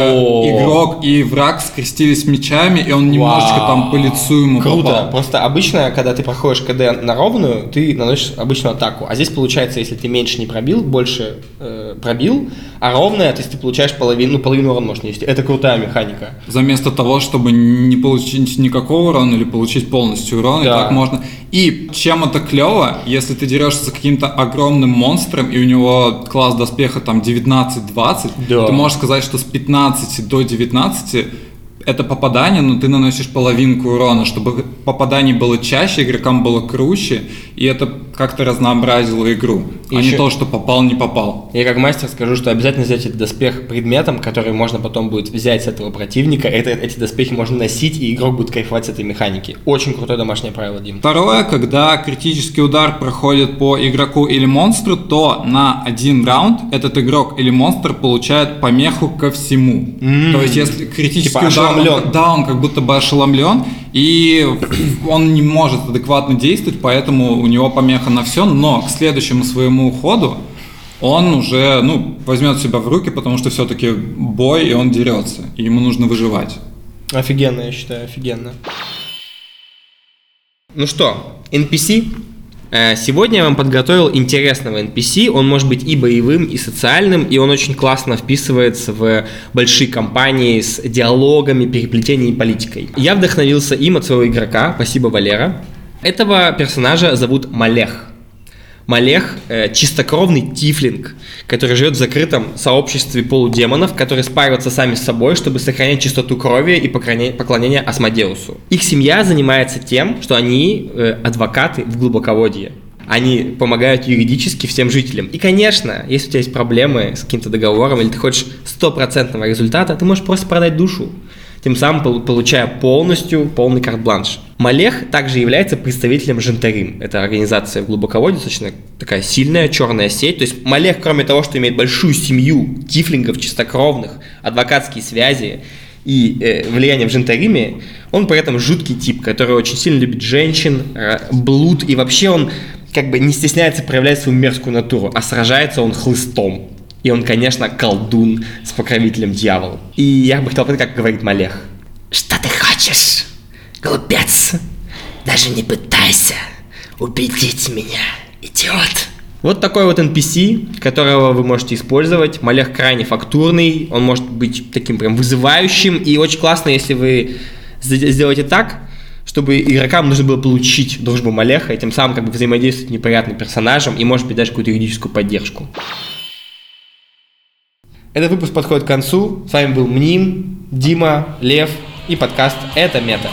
[SPEAKER 2] игрок и враг скрестились мечами, и он немножечко там по лицу ему
[SPEAKER 1] Круто. Просто обычно, когда ты проходишь КД на ровную, ты наносишь обычную атаку. А здесь получается, если ты меньше не пробил, больше э, пробил, а ровная, то есть ты получаешь половину, ну, половину урона можешь нанести. Это крутая механика.
[SPEAKER 2] Вместо того, чтобы не получить никакого урона или получить полностью урон, и
[SPEAKER 1] Да.
[SPEAKER 2] так можно. И чем это клево, если ты дерешься с каким-то огромным монстром, и у него класс доспеха там 19-20,
[SPEAKER 1] Да.
[SPEAKER 2] ты можешь сказать, что с 15 до 19 это попадание, но ты наносишь половинку урона, чтобы попаданий было чаще, игрокам было круче, и это как-то разнообразило игру, а
[SPEAKER 1] Ещё-
[SPEAKER 2] не то, что попал, не попал.
[SPEAKER 1] Я как мастер скажу, что обязательно взять этот доспех предметом, который можно потом будет взять с этого противника. Это, эти доспехи можно носить, и игрок будет кайфовать с этой механики. Очень крутое домашнее правило, Дим.
[SPEAKER 2] Второе, когда критический удар проходит по игроку или монстру, то на один раунд этот игрок или монстр получает помеху ко всему.
[SPEAKER 1] М.
[SPEAKER 2] То есть, если критический
[SPEAKER 1] Типа
[SPEAKER 2] удар, он-
[SPEAKER 1] ошеломлен.
[SPEAKER 2] да, он как будто бы ошеломлен, и он не может адекватно действовать, поэтому у него помеха на все, но к следующему своему ходу он уже, ну, возьмет себя в руки, потому что все-таки бой, и он дерется, и ему нужно выживать.
[SPEAKER 1] Офигенно, я считаю, офигенно. Ну что, NPC? Э, Сегодня я вам подготовил интересного NPC. Он может быть и боевым, и социальным, и он очень классно вписывается в большие компании с диалогами, переплетением и политикой. Я вдохновился им от своего игрока. Спасибо, Валера. Этого персонажа зовут Малех. Малех э, чистокровный тифлинг, который живет в закрытом сообществе полудемонов, которые спариваются сами с собой, чтобы сохранять чистоту крови и поклонение Асмодеусу. Их семья занимается тем, что они э, адвокаты в глубоководье. Они помогают юридически всем жителям. И, конечно, если у тебя есть проблемы с каким-то договором, или ты хочешь стопроцентного результата, ты можешь просто продать душу тем самым пол- получая полностью полный карт-бланш. Малех также является представителем Жентарим. Это организация в глубоководье, достаточно такая сильная черная сеть. То есть Малех, кроме того, что имеет большую семью тифлингов чистокровных, адвокатские связи и э, влияние в Жентариме, он при этом жуткий тип, который очень сильно любит женщин, э, блуд, и вообще он как бы не стесняется проявлять свою мерзкую натуру, а сражается он хлыстом. И он, конечно, колдун с покровителем дьявола. И я бы хотел как говорит Малех.
[SPEAKER 4] Что ты хочешь, глупец? Даже не пытайся убедить меня, идиот.
[SPEAKER 1] Вот такой вот NPC, которого вы можете использовать. Малех крайне фактурный, он может быть таким прям вызывающим, и очень классно, если вы сделаете так, чтобы игрокам нужно было получить дружбу Малеха, и тем самым как бы взаимодействовать с неприятным персонажем, и может быть даже какую-то юридическую поддержку. Этот выпуск подходит к концу. С вами был Мним, Дима, Лев и подкаст «Это мета».